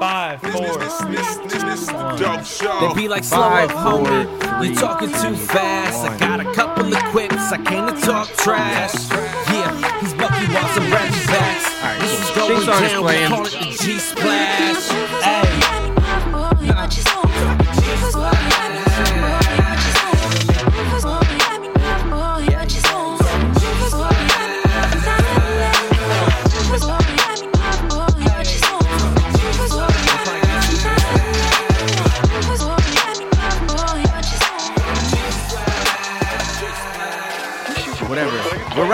Five, four, They be like, slow Five, up, homie. You three, talking too fast. I got a couple of quips. I came to talk trash. Yeah, he's Bucky wants some ratchet backs. Alright, this is going theme song is down. We call it the G Splash.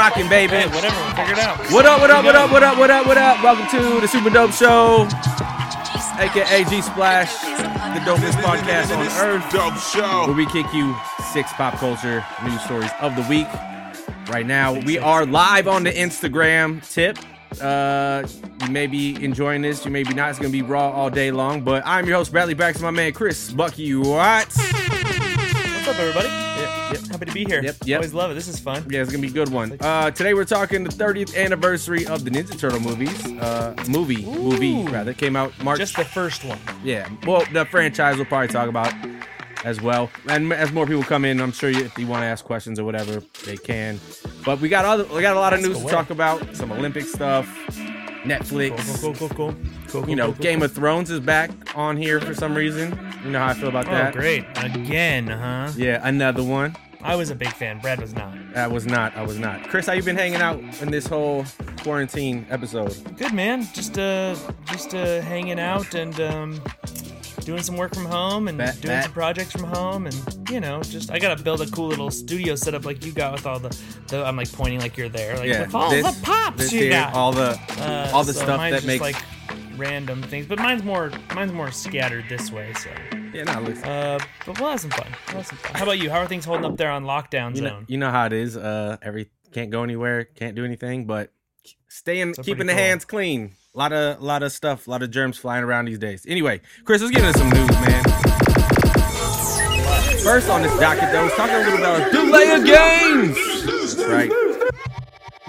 Rocking, baby. Hey, whatever, we'll figure it out. What up, what up, what up, what up, what up, what up? Welcome to the Super Dope Show, aka G Splash, the dopest podcast on earth, Dope Show. where we kick you six pop culture news stories of the week. Right now, we are live on the Instagram tip. Uh, you may be enjoying this, you may be not. It's gonna be raw all day long, but I'm your host, Bradley Bax, my man Chris Bucky Watts. What's up, everybody? Yep. Happy to be here. Yep, yep. Always love it. This is fun. Yeah, it's gonna be a good one. Uh, today we're talking the 30th anniversary of the Ninja Turtle movies. Uh, movie, movie rather came out March. Just the first one. yeah, well, the franchise we'll probably talk about as well. And as more people come in, I'm sure you, if you want to ask questions or whatever, they can. But we got other, we got a lot of news to talk about. Some Olympic stuff, Netflix. Cool, cool, cool, cool. cool, cool You know, Game of Thrones is back on here for some reason. You know how I feel about Oh, that. great. Again, huh? Yeah, another one. I was a big fan. Brad was not. I was not. I was not. Chris, how you been hanging out in this whole quarantine episode? Good, man. Just uh, just uh, hanging out and um, doing some work from home and Bat- doing bat. some projects from home and you know, just I gotta build a cool little studio setup like you got with all the. the I'm like pointing like you're there, like with all this- the pops you here, got. all the Uh, all the so stuff that just, makes like random things, but mine's more mine's more scattered this way. So, yeah. No, listen, uh, but we'll have some fun. We'll have some fun. How about you? How are things holding up there on lockdown you know, zone? you know how it is. Uh, every can't go anywhere, can't do anything, but staying, So keeping the cool. hands clean. A lot of, lot of stuff, a lot of germs flying around these days. Anyway, Chris, let's get into some news, man. First on this docket, though, let's talk a little about delay of games. Right.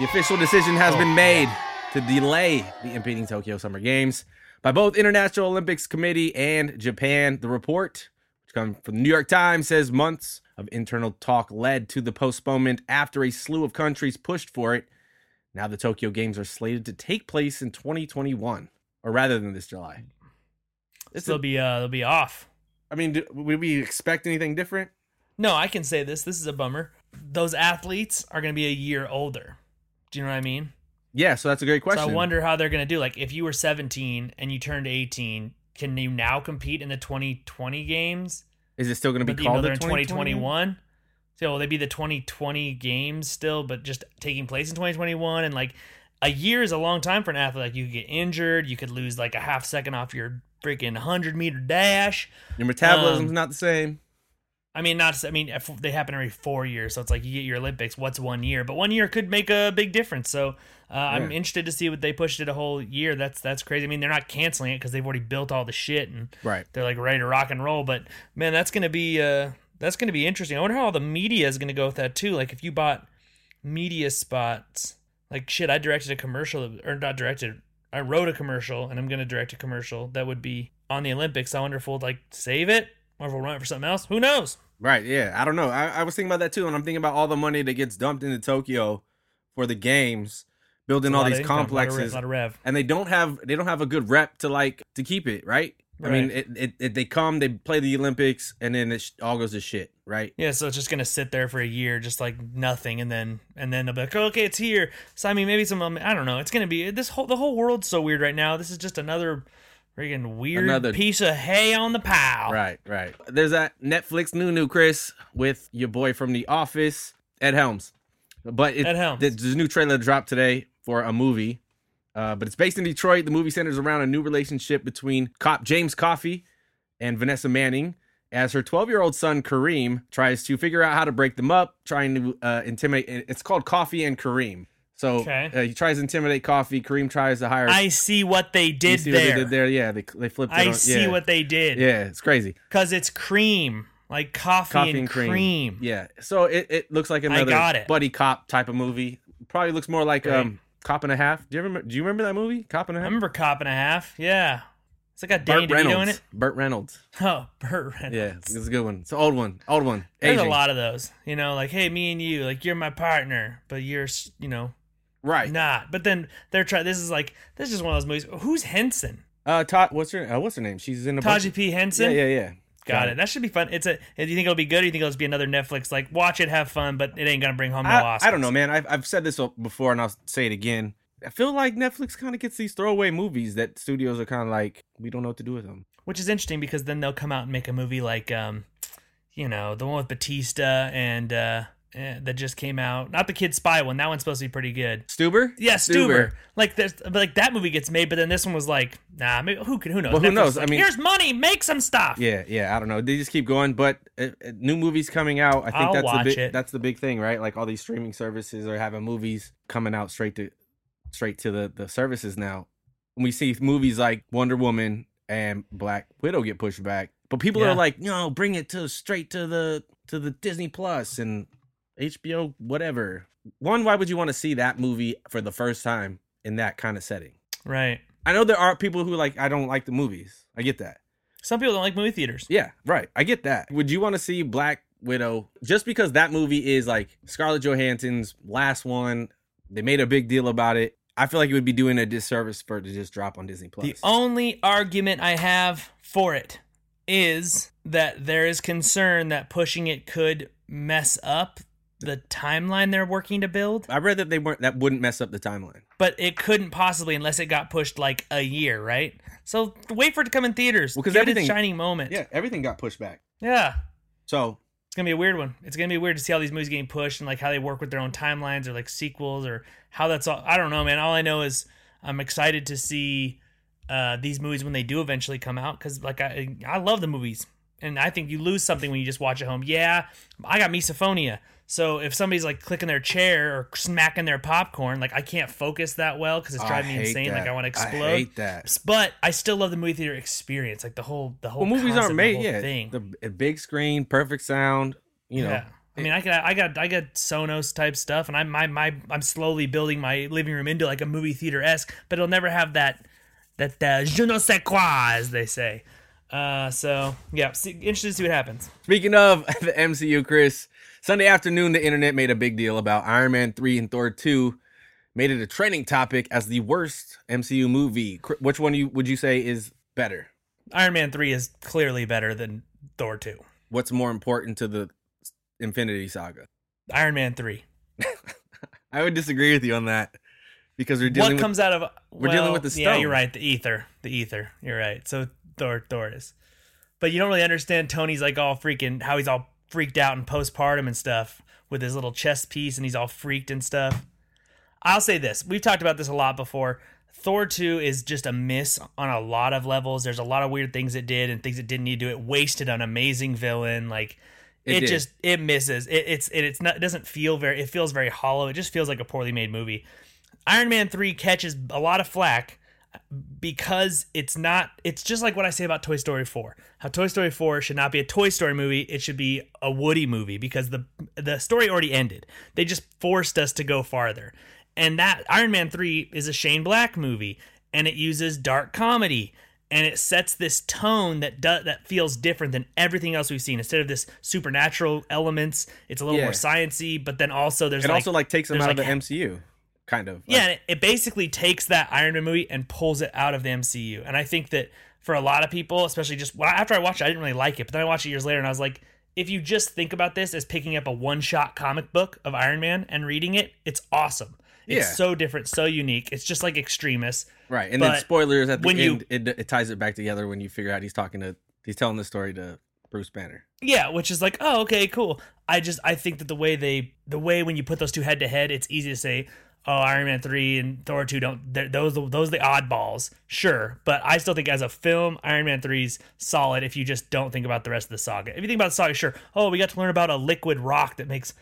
The official decision has been made to delay the impending Tokyo Summer Games by both International Olympics Committee and Japan. The report, which comes from the New York Times, says months of internal talk led to the postponement after a slew of countries pushed for it. Now the Tokyo Games are slated to take place in 2021, or rather than this July. It's they'll be uh, they'll be off. I mean, do, would we expect anything different? No, I can say this. This is a bummer. Those athletes are going to be a year older. Do you know what I mean? Yeah, so that's a great question. So I wonder how they're going to do. Like, if you were 17 and you turned 18, can you now compete in the 2020 games? Is it still going to be called the in 2020? 2021. So will they be the 2020 games still, but just taking place in 2021? And like a year is a long time for an athlete. Like you could get injured, you could lose like a half second off your freaking 100 meter dash. Your metabolism's Um, not the same. I mean, not. I mean, if they happen every four years, so it's like you get your Olympics. What's one year? But one year could make a big difference. So uh, I'm interested to see what they pushed it a whole year. That's that's crazy. I mean, they're not canceling it because they've already built all the shit and Right. they're like ready to rock and roll. But man, that's gonna be uh that's gonna be interesting. I wonder how all the media is gonna go with that too. Like if you bought media spots, like shit, I directed a commercial or not directed. I wrote a commercial and I'm gonna direct a commercial that would be on the Olympics. I wonder if we'll like save it or if we'll run it for something else. Who knows? Right. Yeah. I don't know. I, I was thinking about that too, and I'm thinking about all the money that gets dumped into Tokyo for the games, building all these of income, a lot of rev- complexes, lot of rev. and they don't have they don't have a good rep to like to keep it. Right. I mean, it, it, it they come, they play the Olympics, and then it sh- all goes to shit. Right. Yeah, so it's just gonna sit there for a year, just like nothing, and then and then they'll be like, oh, okay, it's here. So I mean, maybe some, um, I don't know. It's gonna be this whole the whole world's so weird right now. This is just another freaking weird Another- piece of hay on the pile. Right. Right. There's that Netflix new new Chris with your boy from The Office, Ed Helms. But it, Ed Helms. the- There's a new trailer dropped today for a movie. Uh, but it's based in Detroit. The movie centers around a new relationship between cop James Coffee and Vanessa Manning as her 12 year old son Kareem tries to figure out how to break them up, trying to uh, intimidate. It's called Coffee and Kareem. So Okay. uh, he tries to intimidate Coffee. Kareem tries to hire. I see what they You did see there. what they did there? Yeah, they they flipped. It I on, see yeah. what they did. Yeah, it's crazy. Cause it's cream, like coffee, Coffee and, and cream. cream. Yeah. So it, it looks like another buddy cop type of movie. probably looks more like Great. um Cop and a Half. Do you remember? Do you remember that movie, Cop and a Half? I remember Cop and a Half. Yeah, it's like a Danny Burt DeVito Reynolds. in it. Burt Reynolds. Oh, Burt Reynolds. Yeah, it's a good one. It's an old one. Old one. There's Aging. a lot of those. You know, like hey, me and you, like you're my partner, but you're you know Right. not. But then they're trying. This is like this is one of those movies. Who's Henson? Uh, Todd. What's her? Uh, what's her name? She's in a bunch Taraji P Henson. Yeah, yeah, yeah. Got it. That should be fun. It's a. Do you think it'll be good? Or you think it'll just be another Netflix like watch it, have fun, but it ain't gonna bring home no I, Oscars? I don't know, man. I've, I've said this before, and I'll say it again. I feel like Netflix kind of gets these throwaway movies that studios are kind of like, we don't know what to do with them. Which is interesting because then they'll come out and make a movie like, um, you know, the one with Batista and uh, that just came out. Not the Kid Spy one. That one's supposed to be pretty good. Stuber? Yeah, Stuber. Like there's like that movie gets made, but then this one was like, nah, maybe, who can who knows? Well, who Netflix knows? is I mean- here's money, make some stuff. Yeah, yeah. I don't know. They just keep going, but uh, uh, new movies coming out. I think I'll that's the big. it. That's the big thing, right? Like all these streaming services are having movies coming out straight to, straight to the the services now. We see movies like Wonder Woman and Black Widow get pushed back, but people Yeah. are like, no, bring it to straight to the to the Disney Plus and HBO, whatever. One, why would you want to see that movie for the first time in that kind of setting? Right. I know there are people who like I don't like the movies. I get that. Some people don't like movie theaters. Yeah, right. I get that. Would you want to see Black Widow just because that movie is like Scarlett Johansson's last one? They made a big deal about it. I feel like it would be doing a disservice for it to just drop on Disney Plus. The only argument I have for it is that there is concern that pushing it could mess up the timeline they're working to build, I read that they weren't that wouldn't mess up the timeline. but it couldn't possibly unless it got pushed like a year, right? So wait for it to come in theaters. Well, 'cause Give it its everything- shining moment. Yeah, everything got pushed back. yeah. So It's gonna be a weird one. It's gonna be weird to see all these movies getting pushed and like how they work with their own timelines or like sequels or how that's all. I don't know, man. All I know is I'm excited to see uh, these movies when they do eventually come out because like I I love the movies and I think you lose something when you just watch at home. Yeah, I got misophonia. So if somebody's like clicking their chair or smacking their popcorn, like I can't focus that well because it's driving me hate insane. Like. I want to explode. I hate that. But I still love the movie theater experience, like the whole the whole. Well, movies concept, aren't made yet. Thing. The big screen, perfect sound. You know, Yeah. I mean, I got, I got, I got Sonos type stuff, and I'm, my, my, I'm slowly building my living room into like a movie theater esque, but it'll never have that, that uh, je ne sais quoi, as they say. Uh, so yeah, see, interested to see what happens. Speaking of the MCU, Chris, Sunday afternoon, the internet made a big deal about Iron Man 3 and Thor 2, made it a trending topic as the worst MCU movie. Which one you would you say is better? Iron Man three is clearly better than Thor two. What's more important to the Infinity Saga? Iron Man three. I would disagree with you on that because we're dealing What with comes out of? we're dealing with the Yeah, you're right. The Aether, the Aether. You're right. So Thor, Thor is. But you don't really understand Tony's like all freaking how he's all freaked out and postpartum and stuff with his little chest piece and he's all freaked and stuff. I'll say this. We've talked about this a lot before. Thor 2 is just a miss on a lot of levels. There's a lot of weird things it did and things it didn't need to do. It wasted an amazing villain. Like It it, just it misses. It, it's it, it's not it doesn't feel very it feels very hollow. It just feels like a poorly made movie. Iron Man 3 catches a lot of flack because it's not it's just like what I say about Toy Story 4. How Toy Story 4 should not be a Toy Story movie, it should be a Woody movie because the the story already ended. They just forced us to go farther. And that Iron Man 3 is a Shane Black movie and it uses dark comedy and it sets this tone that do, that feels different than everything else we've seen. Instead of this supernatural elements, it's a little Yeah. more sciency, but then also there's it like also like takes them out of the MCU, kind of. yeah, Like, it, basically takes that Iron Man movie and pulls it out of the MCU. And I think that for a lot of people, especially just well, after I watched it, I didn't really like it, but then I watched it years later and I was like, if you just think about this as picking up a one-shot comic book of Iron Man and reading it, it's awesome. It's Yeah. so different, so unique. It's just like Extremis. right. And then spoilers at the when you- end, it, it ties it back together when you figure out he's talking to he's telling the story to Bruce Banner. Yeah, which is like, oh, okay, cool. I just I think that the way they the way when you put those two head to head, it's easy to say, oh, Iron Man three and Thor two don't those those are the oddballs, sure. But I still think as a film, Iron Man 3's solid. If you just don't think about the rest of the saga, if you think about the saga, sure. Oh, we got to learn about a liquid rock that makes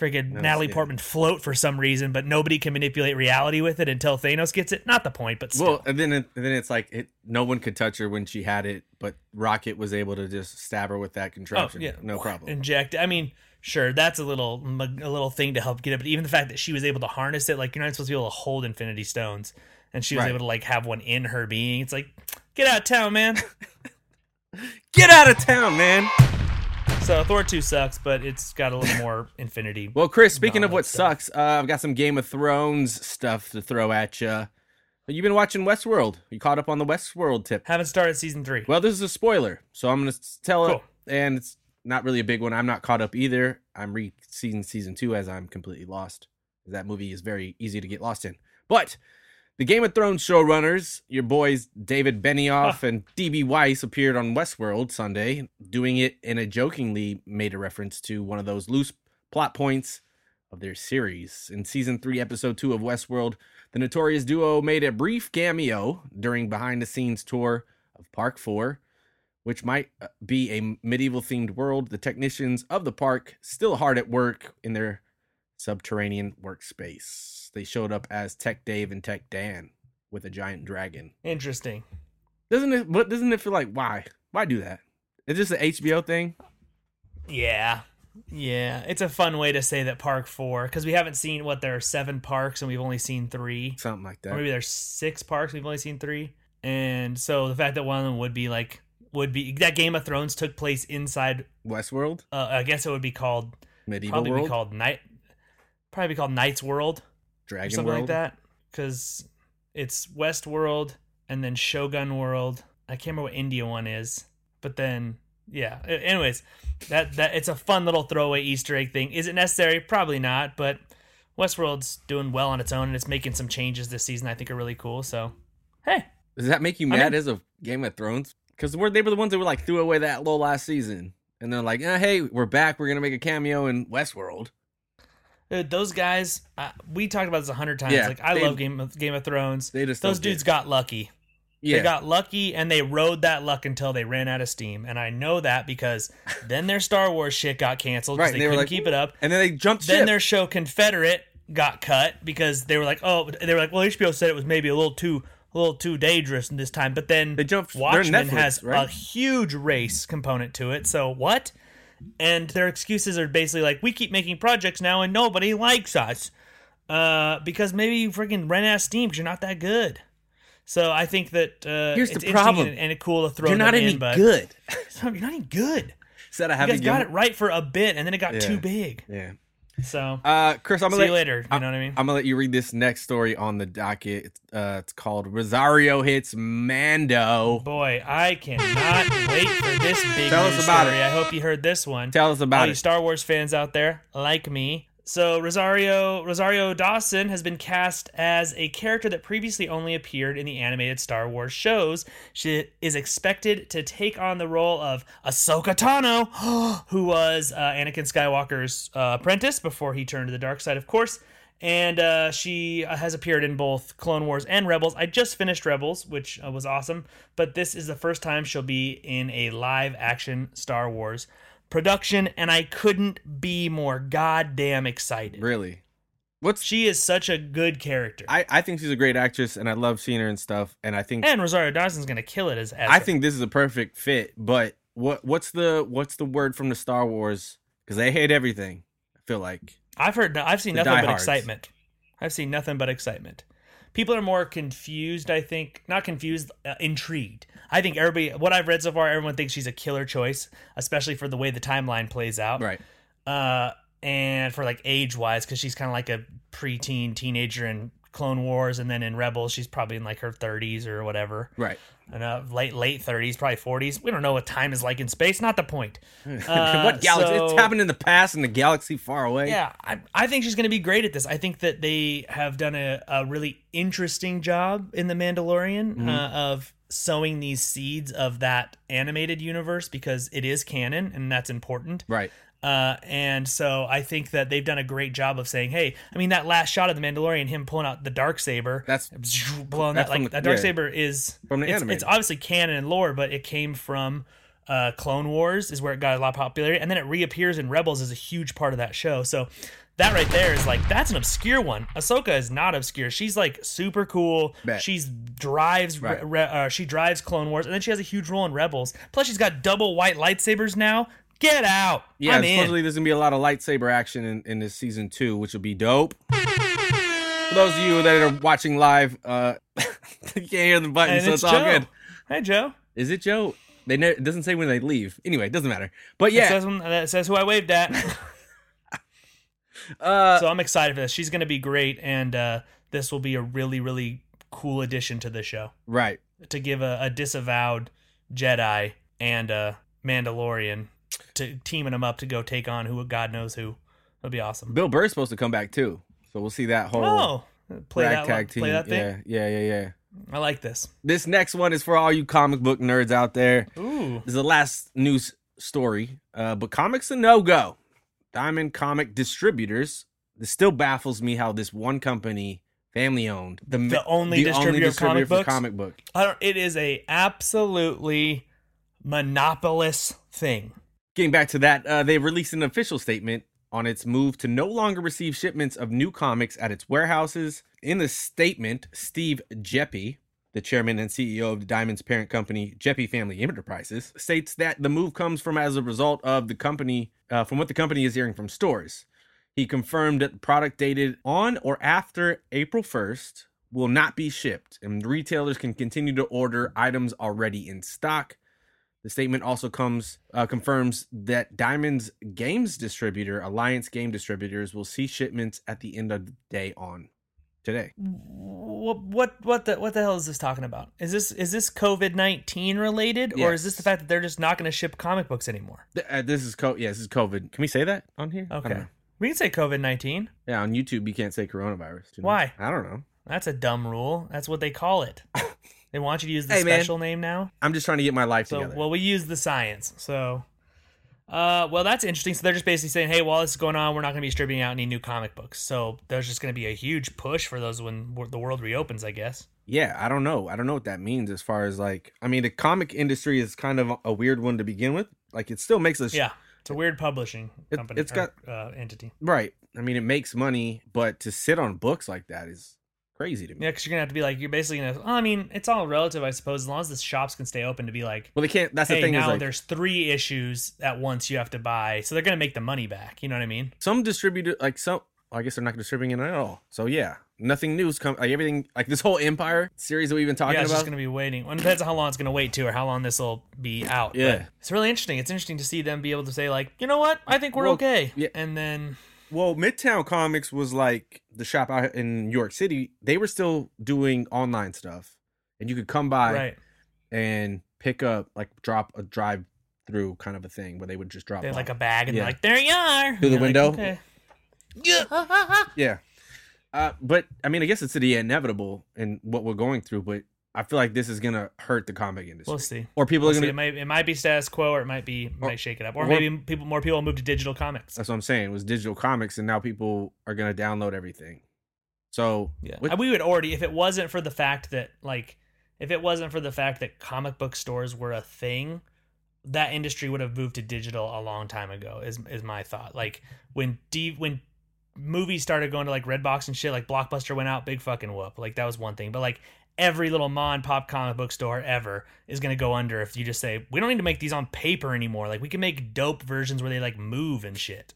freaking Natalie yeah. Portman float for some reason, but nobody can manipulate reality with it until Thanos gets it. Not the point, but still. Well, and then it, and then it's like it, no one could touch her when she had it, but Rocket was able to just stab her with that contraption. Oh contraption. yeah, no problem. Inject. I mean, sure, that's a little a little thing to help get it. But even the fact that she was able to harness it, like you're not supposed to be able to hold Infinity Stones, and she was Right. able to like have one in her being. It's like, get out of town, man. Get out of town, man. so Thor two sucks, but it's got a little more Infinity. Well, Chris, speaking of what stuff. sucks, uh, I've got some Game of Thrones stuff to throw at you. You've been watching Westworld. You caught up on the Westworld tip. Haven't started season three. Well, this is a spoiler, so I'm going to tell it, and it's not really a big one. I'm not caught up either. I'm re season season two as I'm completely lost. That movie is very easy to get lost in. But the Game of Thrones showrunners, your boys David Benioff ah. and DB Weiss, appeared on Westworld Sunday, doing it in a jokingly made a reference to one of those loose plot points of their series. In season three, episode two of Westworld, the notorious duo made a brief cameo during behind the scenes tour of Park 4, which might uh, be a medieval themed world. The technicians of the park still hard at work in their subterranean workspace. They showed up as Tech Dave and Tech Dan with a giant dragon. Interesting. Doesn't it what doesn't it feel like why? Why do that? Is this an HBO thing? Yeah. Yeah, it's a fun way to say that Park Four because we haven't seen what there are seven parks and we've only seen three. Something like Or that. maybe there's six parks we've only seen three, and so the fact that one of them would be like would be that Game of Thrones took place inside. Westworld? Uh, I guess it would be called Medieval probably world? be called Night, probably be called Knight's World or Dragon something World? like that because it's Westworld and then Shogun World. I can't remember what India one is, but then yeah. Anyways, that that it's a fun little throwaway Easter egg thing. Is it necessary? Probably not, but Westworld's doing well on its own and it's making some changes this season. I think are really cool. So hey, Does that make you I mad mean- as a Game of Thrones? Because we're they were the ones that were like threw away that low last season. And they're like, eh, hey, we're back. We're gonna make a cameo in Westworld. Dude, those guys, uh, we talked about this a hundred times. Yeah, like I they- love Game of Game of Thrones. They just Those dudes got lucky. yeah. They got lucky and they rode that luck until they ran out of steam. And I know that because then their Star Wars shit got canceled because Right, they, they couldn't like, keep it up. and then they jumped Then ship. their show Confederate got cut because they were like, oh, they were like, well, HBO said it was maybe a little too, a little too dangerous in this time. But then They jumped- they're Watchmen Netflix, has right? a huge race component to it. So what? And their excuses are basically like, we keep making projects now and nobody likes us. Uh, because maybe you freaking ran out steam because you're not that good. So I think that uh, Here's the it's problem. and, and cool to throw You're not in, any but good. you're not even good. Said I You haven't guys got it right for a bit, and then it got Yeah. too big. Yeah. So Uh, Chris, I'm gonna you let, later. You know what I mean? I'm gonna let you read this next story on the docket. It's, uh, it's called Rosario hits Mando. Boy, I cannot wait for this big Tell news us about story. it. I hope you heard this one. Tell us about All you it. Star Wars fans out there, like me. So Rosario Rosario Dawson has been cast as a character that previously only appeared in the animated Star Wars shows. She is expected to take on the role of Ahsoka Tano, who was uh, Anakin Skywalker's uh, apprentice before he turned to the dark side, of course. And uh, she uh, has appeared in both Clone Wars and Rebels. I just finished Rebels, which uh, was awesome, but this is the first time she'll be in a live action Star Wars production, and I couldn't be more goddamn excited. Really? What's She is such a good character. I, I think she's a great actress, and I love seeing her and stuff. And I think and Rosario Dawson's gonna kill it as, as I think this is a perfect fit. But what what's the what's the word from the Star Wars? Because they hate everything. I feel like I've heard I've seen nothing but diehards. excitement. I've seen nothing but excitement. People are more confused, I think. Not confused, uh, intrigued. I think everybody what I've read so far everyone thinks she's a killer choice, especially for the way the timeline plays out. right. uh, and for like age wise, because she's kind of like a preteen teenager in Clone Wars, and then in Rebels, she's probably in like her 30s or whatever, Right. and uh, late late 30s, probably 40s. We don't know what time is like in space. Not the point. Uh, what galaxy? so- it's happened in the past in the galaxy far away. Yeah, I, I think she's going to be great at this. I think that they have done a, a really interesting job in The Mandalorian uh, of sowing these seeds of that animated universe because it is canon and that's important. Right. Uh, and so I think that they've done a great job of saying, "Hey, I mean that last shot of the Mandalorian, him pulling out the dark saber, That's blowing that's that like the- that dark yeah. saber is From the it's, animated. it's obviously canon and lore, but it came from uh, Clone Wars is where it got a lot of popularity, and then it reappears in Rebels as a huge part of that show. So that right there is like that's an obscure one. Ahsoka is not obscure. She's like super cool. Bet. She's drives Right. re- uh, she drives Clone Wars, and then she has a huge role in Rebels. Plus, she's got double white lightsabers now. Get out. Yeah, I'm in. supposedly there's gonna be a lot of lightsaber action in, in this season two, which will be dope. For those of you that are watching live, uh, you can't hear the button, And so it's it's all good. Hey, Joe. Is it Joe? They ne- it doesn't say when they leave. Anyway, it doesn't matter. But It yeah, says, when- that says who I waved at. uh, so I'm excited for this. She's going to be great, and uh, this will be a really, really cool addition to the show right. to give a, a disavowed Jedi and a Mandalorian to teaming them up to go take on who God knows who. That'd be awesome. Bill Burr's supposed to come back too, so we'll see that whole Oh, play that, ragtag team. play that thing. Yeah, yeah, yeah, yeah. I like this. This next one is for all you comic book nerds out there. Ooh, This is the last news story, uh, but comics a no go. Diamond Comic Distributors. This still baffles me how this one company, family owned, the, The only distributor of comic for books? comic book. I don't. It is a absolutely monopolist thing. Getting back to that, uh, they released an official statement on its move to no longer receive shipments of new comics at its warehouses. In the statement, Steve Geppi, the chairman and CEO of the Diamond's parent company, Geppi Family Enterprises, states that the move comes from as a result of the company, uh, from what the company is hearing from stores. He confirmed that the product dated on or after April 1st will not be shipped, and retailers can continue to order items already in stock. The statement also comes uh, confirms that Diamond's games distributor, Alliance Game Distributors, will see shipments at the end of the day on today. What what what the what the hell is this talking about? Is this is this COVID nineteen related, or is this the fact that they're just not going to ship comic books anymore? Uh, this is co- yeah, this is COVID. Can we say that on here? Okay, we can say COVID nineteen. Yeah, on YouTube you can't say coronavirus. Why? I don't know. That's a dumb rule. That's what they call it. they want you to use the Hey, man. special name now. I'm just trying to get my life So together. well, we use the science. So, uh, well, that's interesting. So they're just basically saying, hey, while this is going on, we're not going to be distributing out any new comic books. So there's just going to be a huge push for those when the world reopens, I guess. yeah, I don't know. I don't know what that means as far as like. I mean, the comic industry is kind of a weird one to begin with. Like, it still makes us Yeah, it's a weird publishing It- company. it's or, uh, entity. right. I mean, it makes money, but to sit on books like that is crazy to me. Yeah, because you're gonna have to be like, you're basically gonna. Well, I mean, it's all relative, I suppose. As long as the shops can stay open to be like, Well, they can't. That's the hey, thing is now like there's three issues at once you have to buy, so they're gonna make the money back. You know what I mean? some distributor like some. I guess they're not distributing it at all. So yeah, nothing new's come. Like everything, like this whole Empire series that we've been talking yeah, it's about. just gonna be waiting. Well, it depends on how long it's gonna wait too, or how long this will be out. Yeah. But it's really interesting. It's interesting to see them be able to say like, you know what, I think we're Well, okay. yeah. And then Well, Midtown Comics was like the shop out in New York City. They were still doing online stuff, and you could come by right, and pick up, like, drop a drive through kind of a thing where they would just drop like a bag, and Yeah. like, there you are. Through the And you're like, window? okay. yeah. Uh, but I mean, I guess it's the inevitable in what we're going through. But I feel like this is gonna hurt the comic industry, We'll see. or people We'll are gonna. It might it might be status quo, or it might be Or- might shake it up, or, or- maybe people more people move to digital comics. That's what I'm saying. It was digital comics, and now people are gonna download everything. So Yeah, what- we would already if it wasn't for the fact that like if it wasn't for the fact that comic book stores were a thing, that industry would have moved to digital a long time ago. Is is my thought. Like when D when movies started going to like Redbox and shit, like Blockbuster went out, big fucking whoop. Like that was one thing, but like. Every little mom pop comic book store ever is gonna go under if you just say we don't need to make these on paper anymore. Like we can make dope versions where they like move and shit.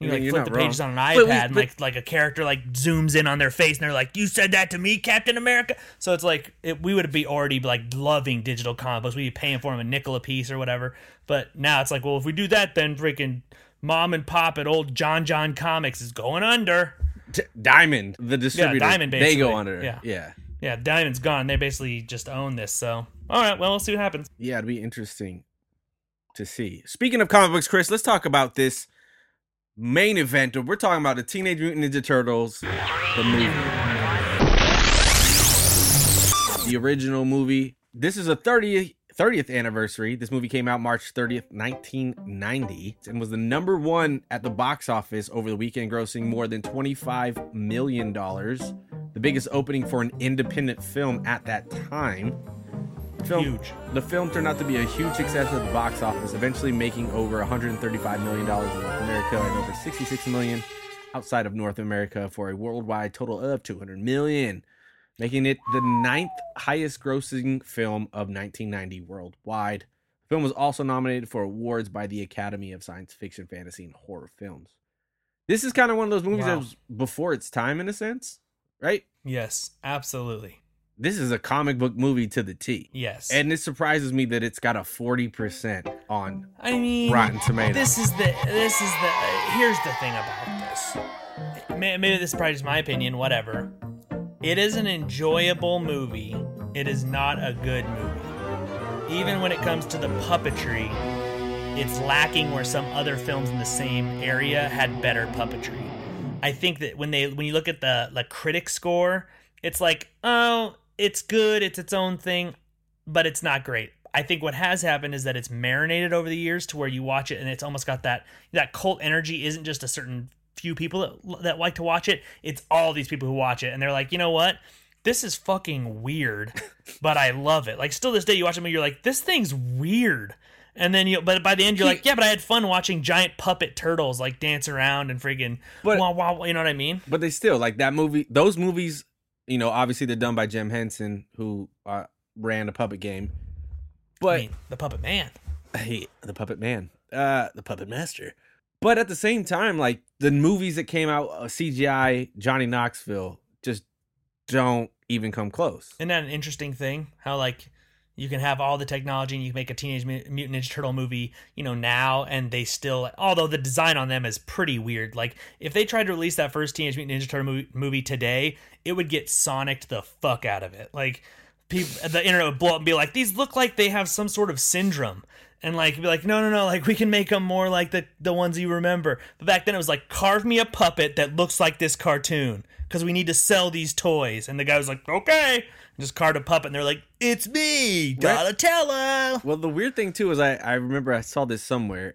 You I mean, like flip not the pages wrong. on an But iPad we- and but- like like a character like zooms in on their face and they're like, "You said that to me, Captain America." So it's like it, we would be already like loving digital comic books. We'd be paying for them a nickel a piece or whatever. But now it's like, well, if we do that, then freaking mom and pop at old John John Comics is going under. D- Diamond, the distributor, Diamond, they go under. Yeah. yeah. Yeah, Diamond's gone. They basically just own this. So all right, well, we'll see what happens. Yeah, it'd be interesting to see. Speaking of comic books, Chris, let's talk about this main event. We're talking about the Teenage Mutant Ninja Turtles, the movie. The original movie. This is a 30th 30th anniversary. This movie came out March 30th, 1990, and was the number one at the box office over the weekend, grossing more than $25 million. The biggest opening for an independent film at that time. Film, Huge. The film turned out to be a huge success at the box office, eventually making over 135 million dollars in North America and over 66 million outside of North America for a worldwide total of 200 million, making it the ninth highest grossing film of 1990 worldwide. The film was also nominated for awards by the Academy of Science Fiction, Fantasy, and Horror Films. This is kind of one of those movies that was before its time in a sense, right? Yes, absolutely. This is a comic book movie to the T. Yes. And it surprises me that it's got a 40% on I mean, Rotten Tomatoes. This is the this is the uh, here's the thing about this. Maybe this is probably just my opinion. Whatever. It is an enjoyable movie. It is not a good movie. Even when it comes to the puppetry, it's lacking where some other films in the same area had better puppetry. I think that when they when you look at the the critic score, it's like, oh, it's good, it's its own thing, but it's not great. I think what has happened is that it's marinated over the years to where you watch it and it's almost got that that cult energy isn't just a certain few people that, that like to watch it, it's all these people who watch it and they're like, "You know what? This is fucking weird, but I love it." Like still this day you watch it and you're like, "This thing's weird." And then you, but by the end you're like, yeah, but I had fun watching giant puppet turtles like dance around and friggin' But- wow, wow, you know what I mean? but they still like that movie those movies you know obviously they're done by jim henson who uh, ran the puppet game but I mean, the puppet man. hey the puppet man uh the puppet master but at the same time like the movies that came out uh, cgi johnny knoxville just don't even come close Isn't that an interesting thing? How like you can have all the technology and you can make a Teenage Mutant Ninja Turtle movie, you know, now and they still, although the design on them is pretty weird. Like if they tried to release that first Teenage Mutant Ninja Turtle movie, today, it would get Sonic the fuck out of it. Like people, the internet would blow up and be like, these look like they have some sort of syndrome. And like be like, no, no, no, like we can make them more like the the ones you remember. But back then it was like, carve me a puppet that looks like this cartoon because we need to sell these toys. And the guy was like, okay, and just carved a puppet, and they're like, it's me, Donatello. well the weird thing too is i i remember i saw this somewhere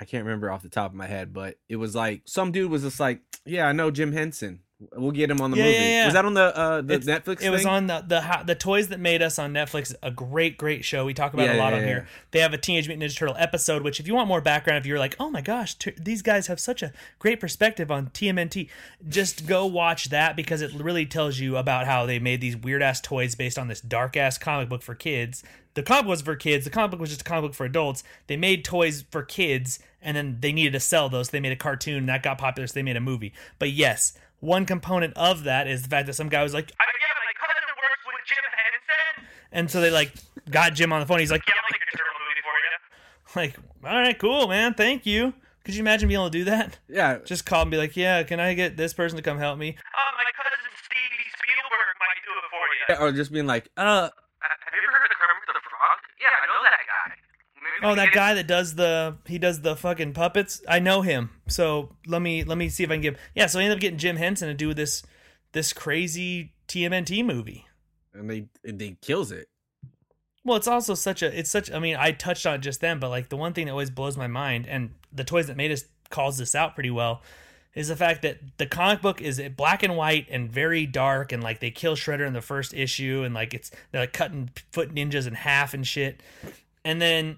i can't remember off the top of my head but it was like some dude was just like yeah i know jim henson we'll get him on the Yeah, movie yeah, yeah. was that on the uh the It's- netflix It was on the the the toys that made us on Netflix. A great, great show. We talk about it a lot on here. They have a Teenage Mutant Ninja Turtle episode. Which, if you want more background, if you're like, oh my gosh, t- these guys have such a great perspective on TMNT, just go watch that because it really tells you about how they made these weird ass toys based on this dark ass comic book for kids. The comic book was for kids. The comic book was just a comic book for adults. They made toys for kids, and then they needed to sell those. So they made a cartoon that got popular, so they made a movie. But yes, one component of that is the fact that some guy was like, I yeah, my cousin works with Jim Henson. and so they like got Jim on the phone. He's like, Yeah, I'll make a turtle movie for you. like, all right, cool, man, thank you. Could you imagine being able to do that? yeah Just call and be like, yeah, can I get this person to come help me? Uh, my cousin Stevie Spielberg might do it for you. or just being like uh Uh, have you ever heard of Kermit the Frog? Yeah, I know that guy. Maybe we Oh, that guy that does the he does the fucking puppets. I know him. So let me let me see if I can give. Yeah, so I ended up getting Jim Henson to do this this crazy TMNT movie. and they they kills it Well, it's also such a it's such I mean, I touched on it just then, but like the one thing that always blows my mind and the toys that made us calls this out pretty well is the fact that the comic book is black and white and very dark and like they kill Shredder in the first issue and like it's they're like cutting foot ninjas in half and shit. And then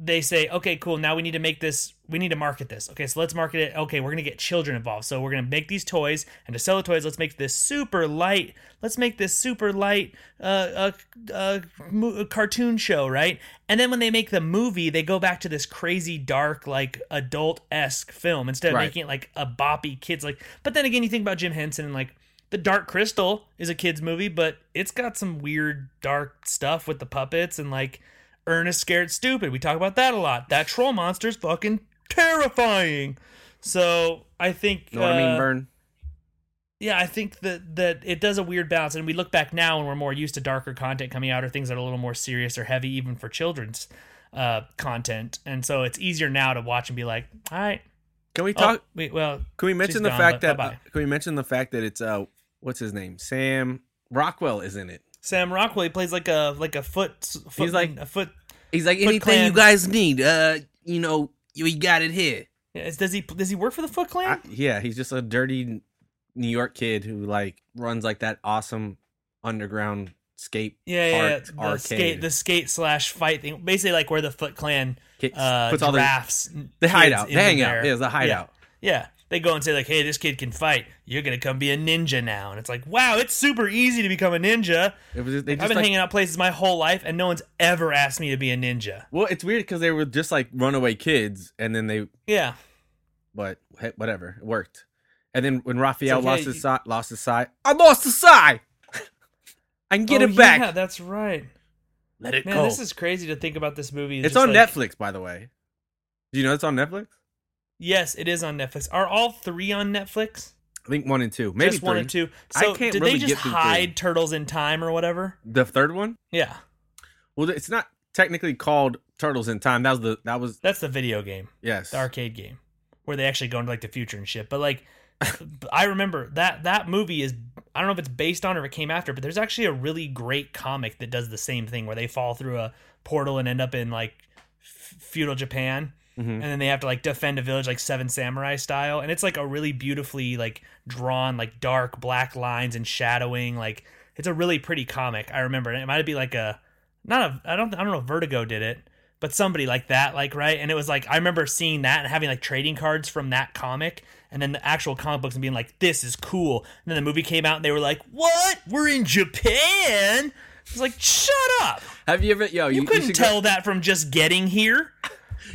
they say, okay, cool. Now we need to make this. We need to market this. Okay, so let's market it. Okay, we're gonna get children involved. So we're gonna make these toys, and to sell the toys, let's make this super light. Let's make this super light uh, uh, uh, mo- cartoon show, right? And then when they make the movie, they go back to this crazy dark, like adult esque film instead of Right. making it like a boppy kids like. But then again, you think about Jim Henson and like. The Dark Crystal is a kids movie, but it's got some weird dark stuff with the puppets and like Ernest Scared Stupid. We talk about that a lot. That troll monster's fucking terrifying. So I think, you know what i mean uh, burn yeah, I think that that it does a weird balance, and we look back now and we're more used to darker content coming out or things that are a little more serious or heavy, even for children's uh, content. And so it's easier now to watch and be like, all right, can we oh, talk wait, well, Can we mention the gone, fact that bye-bye. can we mention the fact that it's uh what's his name Sam Rockwell is in it? Sam Rockwell he plays like a like a foot, foot He's like- a foot. He's like Foot anything you guys need, uh, you know, you got it here. Yeah, is- does he does he work for the Foot Clan? yeah, he's just a dirty New York kid who like runs like that awesome underground skate. Yeah, yeah, yeah. the arcade. skate, the skate slash fight thing, basically like where the Foot Clan uh, puts all the drafts the kids hideout, the into hangout. their- Yeah, the hideout. Yeah, they go and say like, "Hey, this kid can fight. You're gonna come be a ninja now." And it's like, wow, it's super easy to become a ninja. Was just, they just I've been like, hanging out places my whole life, and no one's ever asked me to be a ninja. well, it's weird because they were just like runaway kids, and then they, Yeah, but hey, whatever, it worked. And then when Raphael It's lost okay, his side, lost his side, I lost the side. I can get Oh, it back. Yeah, that's right. Let it go. Man, go. this is crazy to think about this movie. it's just on like- Netflix, by the way. Do you know it's on Netflix? Yes, it is on Netflix. Are all three on Netflix? I think one and two, maybe just one and two. I So can't did really they just get hide three. Turtles in Time or whatever? The third one. Yeah, Well, it's not technically called Turtles in Time. That was the that was that's the video game, yes. the arcade game, where they actually go into like the future and shit. But like, I remember that that movie is. I don't know if it's based on or if it came after, but there's actually a really great comic that does the same thing where they fall through a portal and end up in like f- feudal Japan. Mhm. and then they have to like defend a village like seven samurai style. And it's like a really beautifully like drawn like dark black lines and shadowing. Like it's a really pretty comic. I remember and it might be like a not a i don't i don't know if vertigo did it but somebody like that like right? And it was like i remember seeing that and having like trading cards from that comic and then the actual comic books and being like this is cool. And then the movie came out and they were like what? We're in japan? It's like shut up. Have you ever? Yo, you, you, couldn't should tell Go, that from just getting here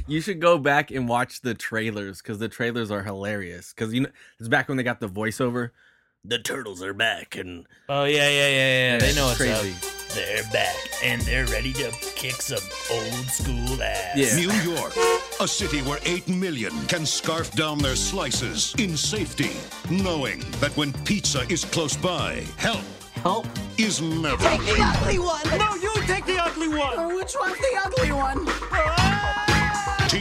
you should go back and watch the trailers because the trailers are hilarious. Because you know it's back when they got the voiceover. The turtles are back, and Oh yeah, yeah, yeah, yeah. They know it's what's crazy. up. They're back and they're ready to kick some old school ass. Yeah. New York, a city where 8 million can scarf down their slices in safety, knowing that when pizza is close by, help Help. is never. Take the ugly one! No, you take the ugly one. Or which one's the ugly one?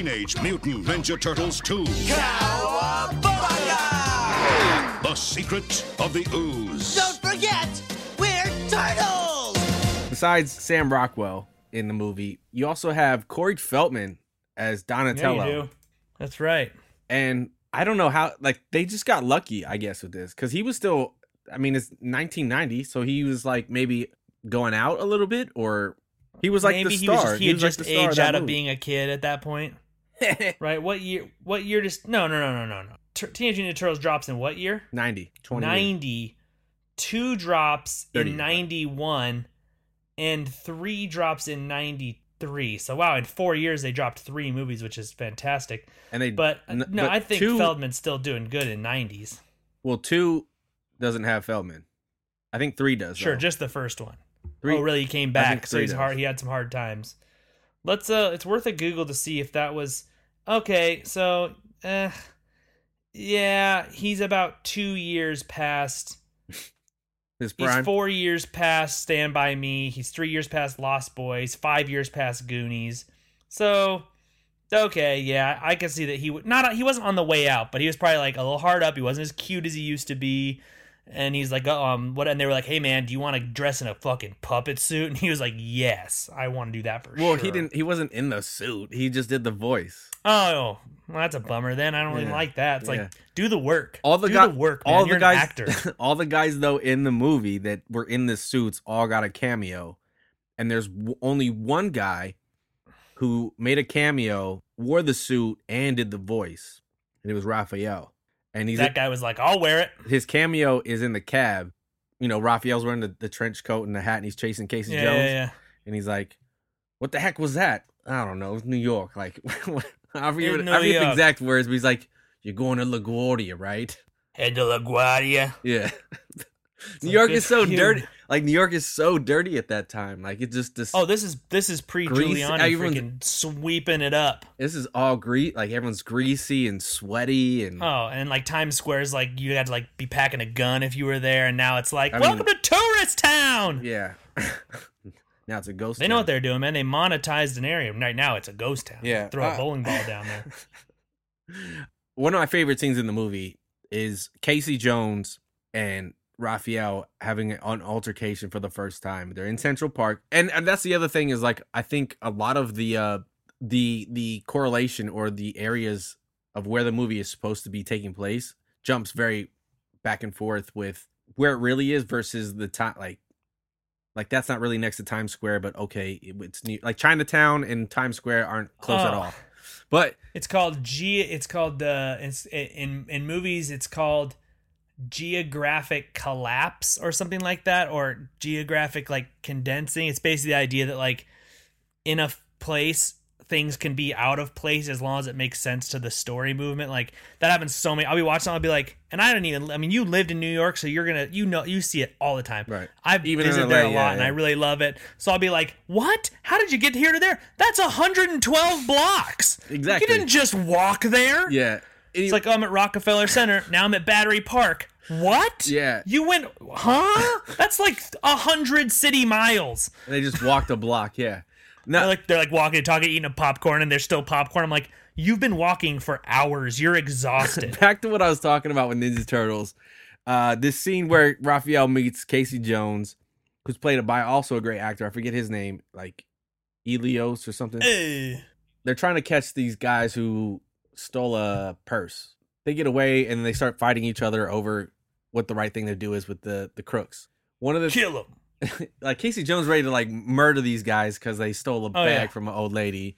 Teenage Mutant Ninja Turtles 2. The Secret of the Ooze. Don't forget, we're turtles! besides Sam Rockwell in the movie, you also have Corey Feldman as Yeah, Donatello. you do. That's right. and I don't know how like they just got lucky, I guess, with this because he was still. I mean, it's 1990, so he was like maybe going out a little bit, or he was like Maybe the he star. was just, he had was just the star aged that out of movie. being a kid at that point. right? What year? What year? Just no, no, no, no, no, no. Tur- Teenage Mutant Ninja Turtles drops in what year? 90, 20 90. Two drops 30. in 91, and three drops in 93. So wow, in four years they dropped three movies, which is fantastic. and they But n- no, but I think two, Feldman's still doing good in 90s. Well, two doesn't have Feldman. I think three does. Sure, though. just the first one. Three- oh, really? He came back, so he's does. hard. He had some hard times. Let's. Uh, it's worth a Google to see if that was okay. So, uh, yeah, he's about two years past. his He's four years past Stand by Me. He's three years past Lost Boys. Five years past Goonies. So, okay, yeah, I can see that he would not. He wasn't on the way out, but he was probably like a little hard up. He wasn't as cute as he used to be. And he's like, um, what? And they were like, hey man, do you want to dress in a fucking puppet suit? And he was like, yes, I want to do that for well, sure. Well, he didn't. He wasn't in the suit. He just did the voice. Oh, well, that's a bummer. Then I don't really Yeah, like that. It's yeah. like do the work. All the do guy- the work. Man. all You're the guys, actor. all the guys though in the movie that were in the suits all got a cameo, and there's w- only one guy who made a cameo, wore the suit, and did the voice, and it was Raphael. And he's that guy was like, I'll wear it. his cameo is in the cab. You know, Raphael's wearing the, the trench coat and the hat, and he's chasing Casey Yeah, Jones, yeah, yeah. and he's like, "What the heck was that? I don't know. It was New York. Like, I forget, I forget the exact words, but he's like, "You're going to LaGuardia, right?" Head to LaGuardia. Yeah. New like, York is so you. dirty. Like New York is so dirty at that time. Like it just this. Oh, this is this is pre Giuliani freaking sweeping it up. this is all grease. Like everyone's greasy and sweaty and Oh, and like Times Square's like you had to like be packing a gun if you were there, and now it's like I mean- welcome to tourist town. yeah. now it's a ghost. They know what they're doing, man. They monetized an area. Right now, it's a ghost town. Yeah, throw a uh, bowling ball down there. One of my favorite scenes in the movie is Casey Jones and Raphael having an altercation for the first time. They're in Central Park, and, and that's the other thing is like I think a lot of the uh the the correlation or the areas of where the movie is supposed to be taking place jumps very back and forth with where it really is versus the time like like that's not really next to Times Square, but okay, it- it's new, like Chinatown and Times Square aren't close at Oh. all. But It's called G. It's called uh, it's in in movies. It's called geographic collapse or something like that, or geographic like condensing. It's basically the idea that like in a place things can be out of place as long as it makes sense to the story movement. Like that happens so many. I'll be watching. I'll be like, and I don't even. I mean, you lived in New York, so you're gonna you know you see it all the time. Right. I've Even visited there a lot, yeah, and yeah. I really love it. So I'll be like, what? How did you get here to there? That's 112 blocks. Exactly. You didn't just walk there. yeah, It's like, oh, I'm at Rockefeller Center. Now I'm at Battery Park. What? Yeah. You went, huh? That's like a hundred city miles. they just walked a block. Yeah. No, They're like they're like walking, talking, eating a popcorn, and there's still popcorn. I'm like, you've been walking for hours. You're exhausted. back to what I was talking about with Ninja Turtles. Uh, this scene where Raphael meets Casey Jones, who's played by also a great actor. I forget his name, like Elios or something. Eh. They're trying to catch these guys who stole a purse. They get away and they start fighting each other over what the right thing to do is with the the crooks. One of the Kill them. like Casey Jones ready to like murder these guys because they stole a Oh, bag yeah. from an old lady,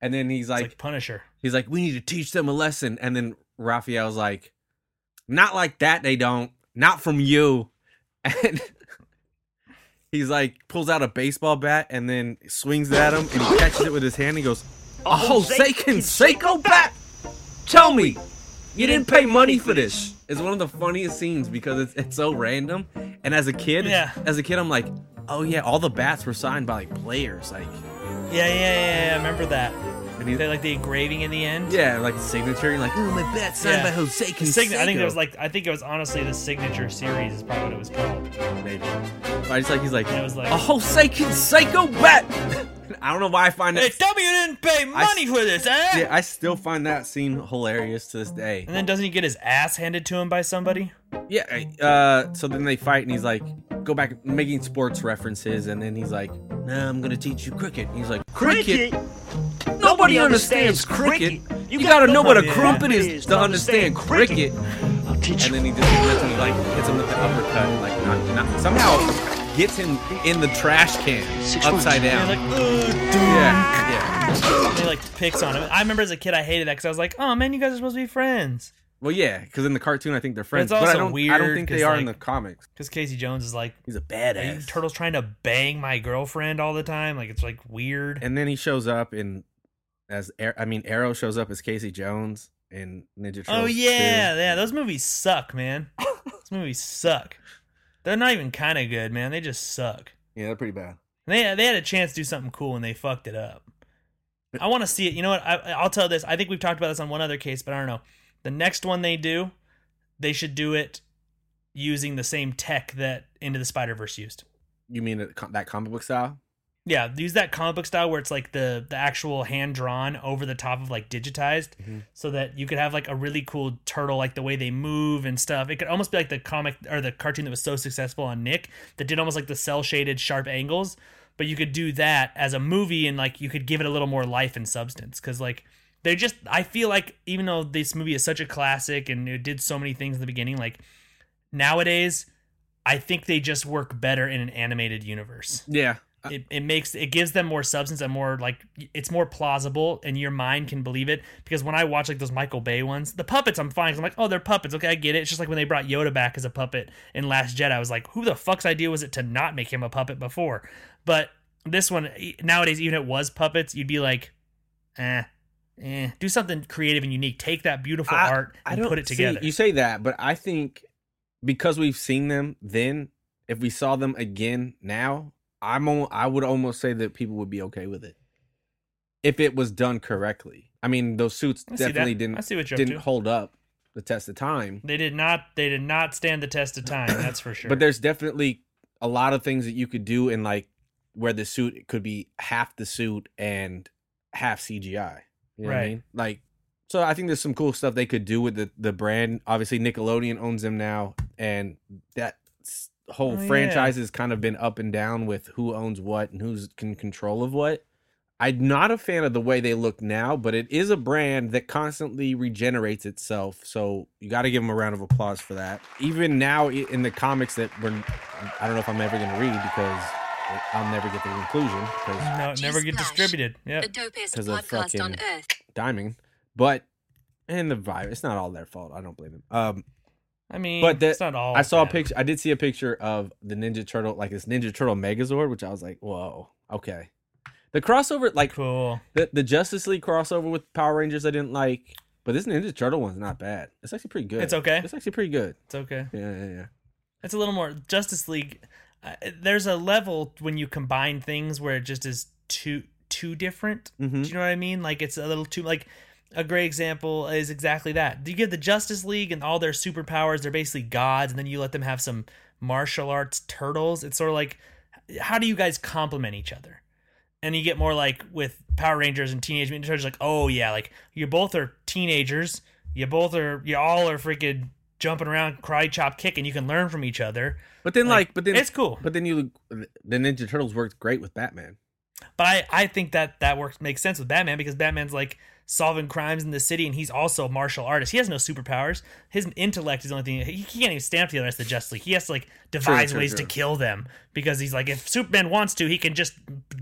and then he's like, like Punisher. he's like, we need to teach them a lesson, and then Raphael's like, not like that, they don't, not from you, and he's like pulls out a baseball bat and then swings it at him, and he catches it with his hand. And he goes, a Jose Canseco bat. Tell me, you didn't pay money for this. It's one of the funniest scenes because it's it's so random. And as a kid, Yeah. as a kid, I'm like, oh yeah, all the bats were signed by like players, like, Yeah, yeah, yeah, yeah. I remember that. and he, They like the engraving in the end. yeah, like the signature. You're like, oh my bat signed Yeah. by Jose Canseco. I think it was like I think it was honestly the signature series is probably what it was called. maybe. But I just like he's like, And it was like- a Jose Canseco bat. I don't know why I find Hey, that. tell me you didn't pay money for this, eh? Yeah, I still find that scene hilarious to this day. And then doesn't he get his ass handed to him by somebody? Yeah. Uh. So then they fight, and he's like, go back, making sports references, and then he's like, Nah, I'm gonna teach you cricket. He's like, cricket. Nobody understands cricket. You, gotta know what a Yeah. crumpet is to understand cricket. I'll teach you. And then he just hits him, like hits him with the uppercut, and, like not, not, somehow gets him in the trash can Six upside months. down. And like, "Ugh, yeah, yeah. and he like picks on him. I remember as a kid I hated that because I was like, oh man, you guys are supposed to be friends. Well, yeah, because in the cartoon I think they're friends, it's but I don't. I don't weird think 'cause, they are like- in the comics. Because Casey Jones is like, He's a are you badass. turtles trying to bang my girlfriend all the time? Like it's like weird. And then he shows up in as I mean Arrow shows up as Casey Jones in Ninja oh, Turtles. oh 2. yeah, yeah. Those movies suck, man. those movies suck. They're not even kind of good, man. They just suck. yeah, they're pretty bad. They they had a chance to do something cool and they fucked it up. I want to see it. You know what? I, I'll tell this. I think we've talked about this on one other case, but I don't know. The next one they do, they should do it using the same tech that Into the Spider Verse used. You mean that comic book style? Yeah, use that comic book style where it's like the the actual hand drawn over the top of like digitized, mm-hmm. so that you could have like a really cool turtle, like the way they move and stuff. It could almost be like the comic or the cartoon that was so successful on Nick that did almost like the cell shaded sharp angles. But you could do that as a movie and like you could give it a little more life and substance because like they're just I feel like even though this movie is such a classic and it did so many things in the beginning, like nowadays I think they just work better in an animated universe Yeah. It, it makes it gives them more substance and more like it's more plausible and your mind can believe it. Because when i watch like those michael bay ones the puppets i'm fine i'm like oh they're puppets. Okay i get it. It's just like when they brought yoda back as a puppet in last jedi i was like who the fuck's idea was it to not make him a puppet before? But this one nowadays even if it was puppets you'd be like eh eh. Do something creative and unique. Take that beautiful I- art and put it see, together. you say that, but I think because we've seen them then, if we saw them again now, I'm I would almost say that people would be okay with it if it was done correctly. I mean, those suits I definitely didn't I see what you're up didn't to. hold up the test of time. they did not they did not stand the test of time that's for sure But there's definitely a lot of things that you could do in like where the suit could be half the suit and half CGI. You know what I Right. mean? Like so I think there's some cool stuff they could do with the the brand. Obviously Nickelodeon owns them now and that whole Oh, yeah. franchise has kind of been up and down with who owns what and who's in control of what. I'm not a fan of the way they look now, but it is a brand that constantly regenerates itself. So you got to give them a round of applause for that. Even now in the comics that we're, I don't know if I'm ever going to read because I'll never get the conclusion because No, it never get distributed. Yeah. The dopest 'Cause of podcast on earth. Diamond, but and the vibe. It's not all their fault. I don't blame them. Um, I mean, but the, it's not all. I saw a picture. I did see a picture of the Ninja Turtle, like this Ninja Turtle Megazord, which I was like, whoa, okay. The crossover, like Cool. the the Justice League crossover with Power Rangers, I didn't like, but this Ninja Turtle one's not bad. It's actually pretty good. It's okay? It's actually pretty good. It's okay. Yeah, yeah, yeah. It's a little more Justice League. Uh, there's a level when you combine things where it just is too too different. Mhm. Do you know what I mean? Like it's a little too like a great example is exactly that. You give the Justice League and all their superpowers, they're basically gods, and then you let them have some martial arts turtles. It's sort of like how do you guys complement each other? And you get more like with Power Rangers and Teenage Mutant Ninja Turtles, like, oh yeah, like you both are teenagers, you both are, you all are freaking jumping around, cry, chop, kicking. You can learn from each other. But then, like, but then it's cool. But then you, the Ninja Turtles worked great with Batman. But I, I think that that works makes sense with Batman because Batman's like solving crimes in the city and he's also a martial artist. He has no superpowers. His intellect is the only thing. He, can't even stand up to the rest of the Justice League. He has to like devise true, ways true. to kill them because he's like, if Superman wants to, he can just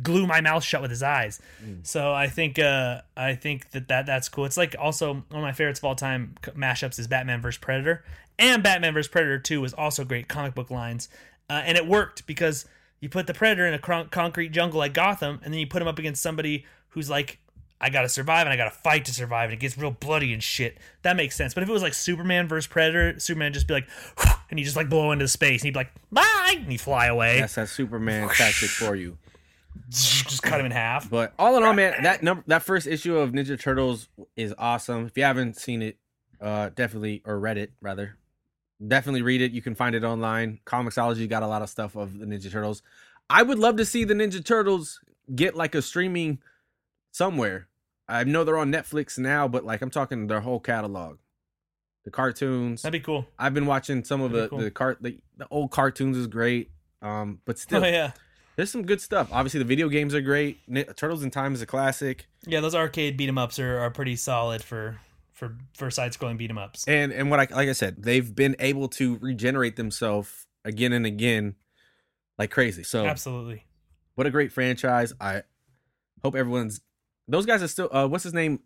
glue my mouth shut with his eyes. Mm. So I think uh I think that, that that's cool. It's like also one of my favorites of all time mashups is Batman vs Predator and Batman vs Predator 2 was also great comic book lines. Uh, and it worked because you put the predator in a cron- concrete jungle like Gotham, and then you put him up against somebody who's like, I gotta survive and I gotta fight to survive, and it gets real bloody and shit. That makes sense. But if it was like Superman versus Predator, Superman just be like, and he just like blow into space, and he'd be like, bye, and he'd fly away, That's that Superman tactic for you. just cut him in half. But all in all, man, that number, that first issue of Ninja Turtles is awesome. If you haven't seen it, uh, definitely or read it rather, definitely read it. You can find it online. Comixology got a lot of stuff of the Ninja Turtles. I would love to see the Ninja Turtles get like a streaming somewhere. I know they're on Netflix now, but like I'm talking their whole catalog, the cartoons. That'd be cool. I've been watching some of the That'd cool. the cart the, the old cartoons is great. Um, but still, Oh yeah, there's some good stuff. Obviously, the video games are great. Turtles in Time is a classic, yeah. Those arcade beat 'em ups are, are pretty solid for for for side scrolling beat 'em ups. and and what I like I said, they've been able to regenerate themselves again and again, like crazy. So Absolutely. what a great franchise! I hope everyone's those guys are still. Uh, what's his name?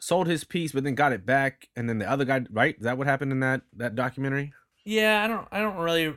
Sold his piece, but then got it back, and then the other guy, right? Is that what happened in that that documentary? Yeah, I don't. I don't really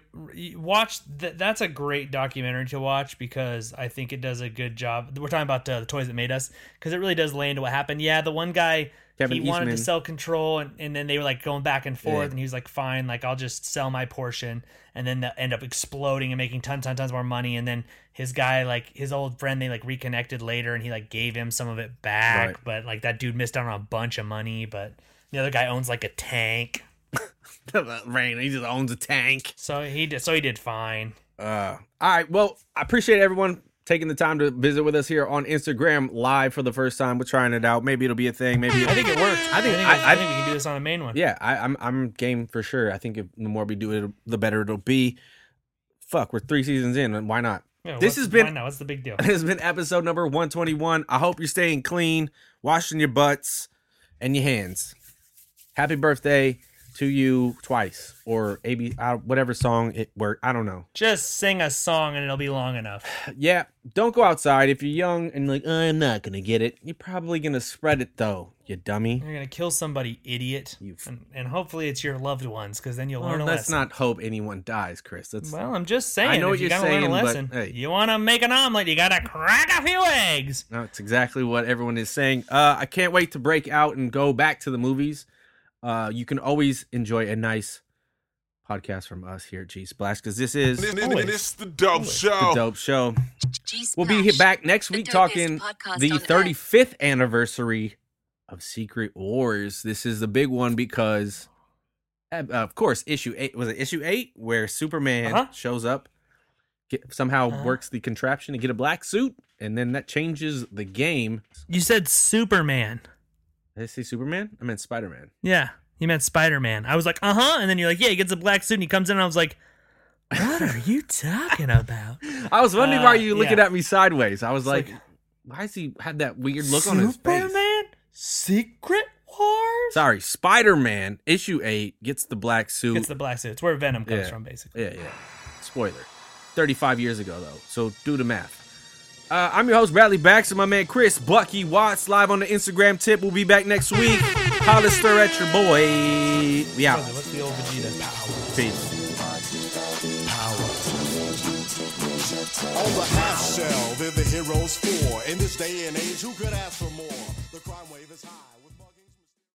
watch. Th- that's a great documentary to watch because I think it does a good job. We're talking about uh, the toys that made us because it really does lay into what happened. Yeah, the one guy Kevin he wanted to sell control, and, and then they were like going back and forth, Yeah. and he was like, "Fine, like I'll just sell my portion," and then that end up exploding and making tons, tons, tons more money. And then his guy, like his old friend, they like reconnected later, and he like gave him some of it back, Right. but like that dude missed out on a bunch of money. But the other guy owns like a tank, Rain, he just owns a tank. so he did. So he did fine. Uh, all right. Well, I appreciate everyone taking the time to visit with us here on Instagram live for the first time. We're trying it out. Maybe it'll be a thing. Maybe I think it worked. I think- I think, I- I, think we can do this on the main one. Yeah, I, I'm I'm game for sure. I think if the more we do it, the better it'll be. Fuck, we're three seasons in, and why not? Yeah, this has been why not? What's the big deal? this has been episode number 121. I hope you're staying clean, washing your butts and your hands. Happy birthday to you twice, or AB, uh, whatever song it worked. I don't know. Just sing a song and it'll be long enough. Yeah, don't go outside if you're young and like I'm not gonna get it. You're probably gonna spread it though, you dummy. You're gonna kill somebody, idiot, You f- and, and hopefully it's your loved ones because then you'll learn Well, a let's lesson. not hope anyone dies, Chris. That's Well, I'm just saying. I know what you you're learn saying, a but, hey. You want to make an omelet, you gotta crack a few eggs. That's exactly what everyone is saying. Uh, I can't wait to break out and go back to the movies. Uh, you can always enjoy a nice podcast from us here at G Splash because this is This, the this, this the dope show. dope show. G-Splash, We'll be back next week dopest talking the on earth. 35th anniversary of Secret Wars. This is the big one because, uh, of course, issue eight was it issue eight where Superman Uh-huh. shows up, get, somehow Uh-huh. works the contraption to get a black suit, and then that changes the game. You said Superman. Did I say Superman? I meant Spider Man. Yeah, you meant Spider Man. I was like, uh huh, and then you're like, yeah, he gets a black suit and he comes in, and I was like, what are you talking about? I was wondering Uh, why you looking yeah. at me sideways. I was like, like- why has he had that weird look on his face? Superman? Secret Wars? Sorry, Spider Man issue eight gets the black suit. It's the black suit. It's where Venom comes Yeah. from, basically. Yeah, yeah. Spoiler. 35 years ago, though. So do the math. Uh, I'm your host, Bradley Baxter. My man Chris Bucky Watts live on the Instagram tip. We'll be back next week. Hollister at your boy. Yeah. out. What's the old Vegeta? Peace. On the half shell, they're the heroes for. In this day and age, who could ask for more? The crime wave is high.